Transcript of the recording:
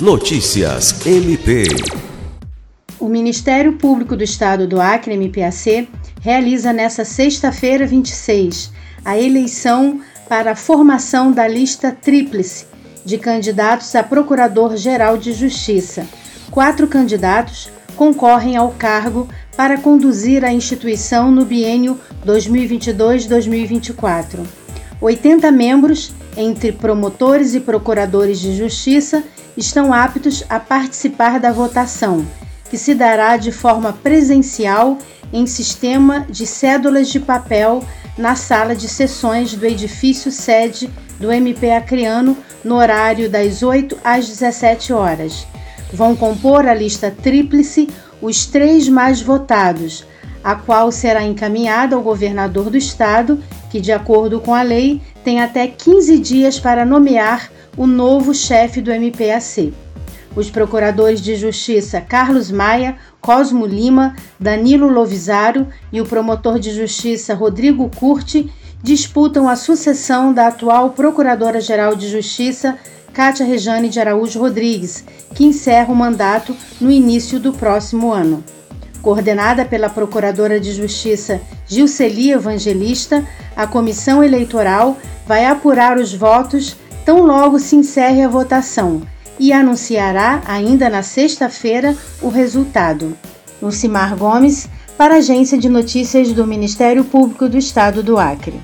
Notícias MP. O Ministério Público do Estado do Acre, MPAC, realiza nesta sexta-feira, 26, a eleição para a formação da lista tríplice de candidatos a Procurador-Geral de Justiça. Quatro candidatos concorrem ao cargo para conduzir a instituição no biênio 2022-2024. 80 membros, entre promotores e procuradores de justiça, estão aptos a participar da votação, que se dará de forma presencial em sistema de cédulas de papel na sala de sessões do edifício sede do MP Acreano no horário das 8 às 17 horas. Vão compor a lista tríplice os três mais votados, a qual será encaminhada ao governador do estado, que, de acordo com a lei, tem até 15 dias para nomear o novo chefe do MPAC. Os procuradores de justiça Carlos Maia, Cosmo Lima, Danilo Lovisaro e o promotor de justiça Rodrigo Curti disputam a sucessão da atual Procuradora-Geral de Justiça Cátia Rejane de Araújo Rodrigues, que encerra o mandato no início do próximo ano. Coordenada pela Procuradora de Justiça Gilceli Evangelista, a comissão eleitoral vai apurar os votos tão logo se encerre a votação e anunciará ainda na sexta-feira o resultado. Lucimar Gomes, para a Agência de Notícias do Ministério Público do Estado do Acre.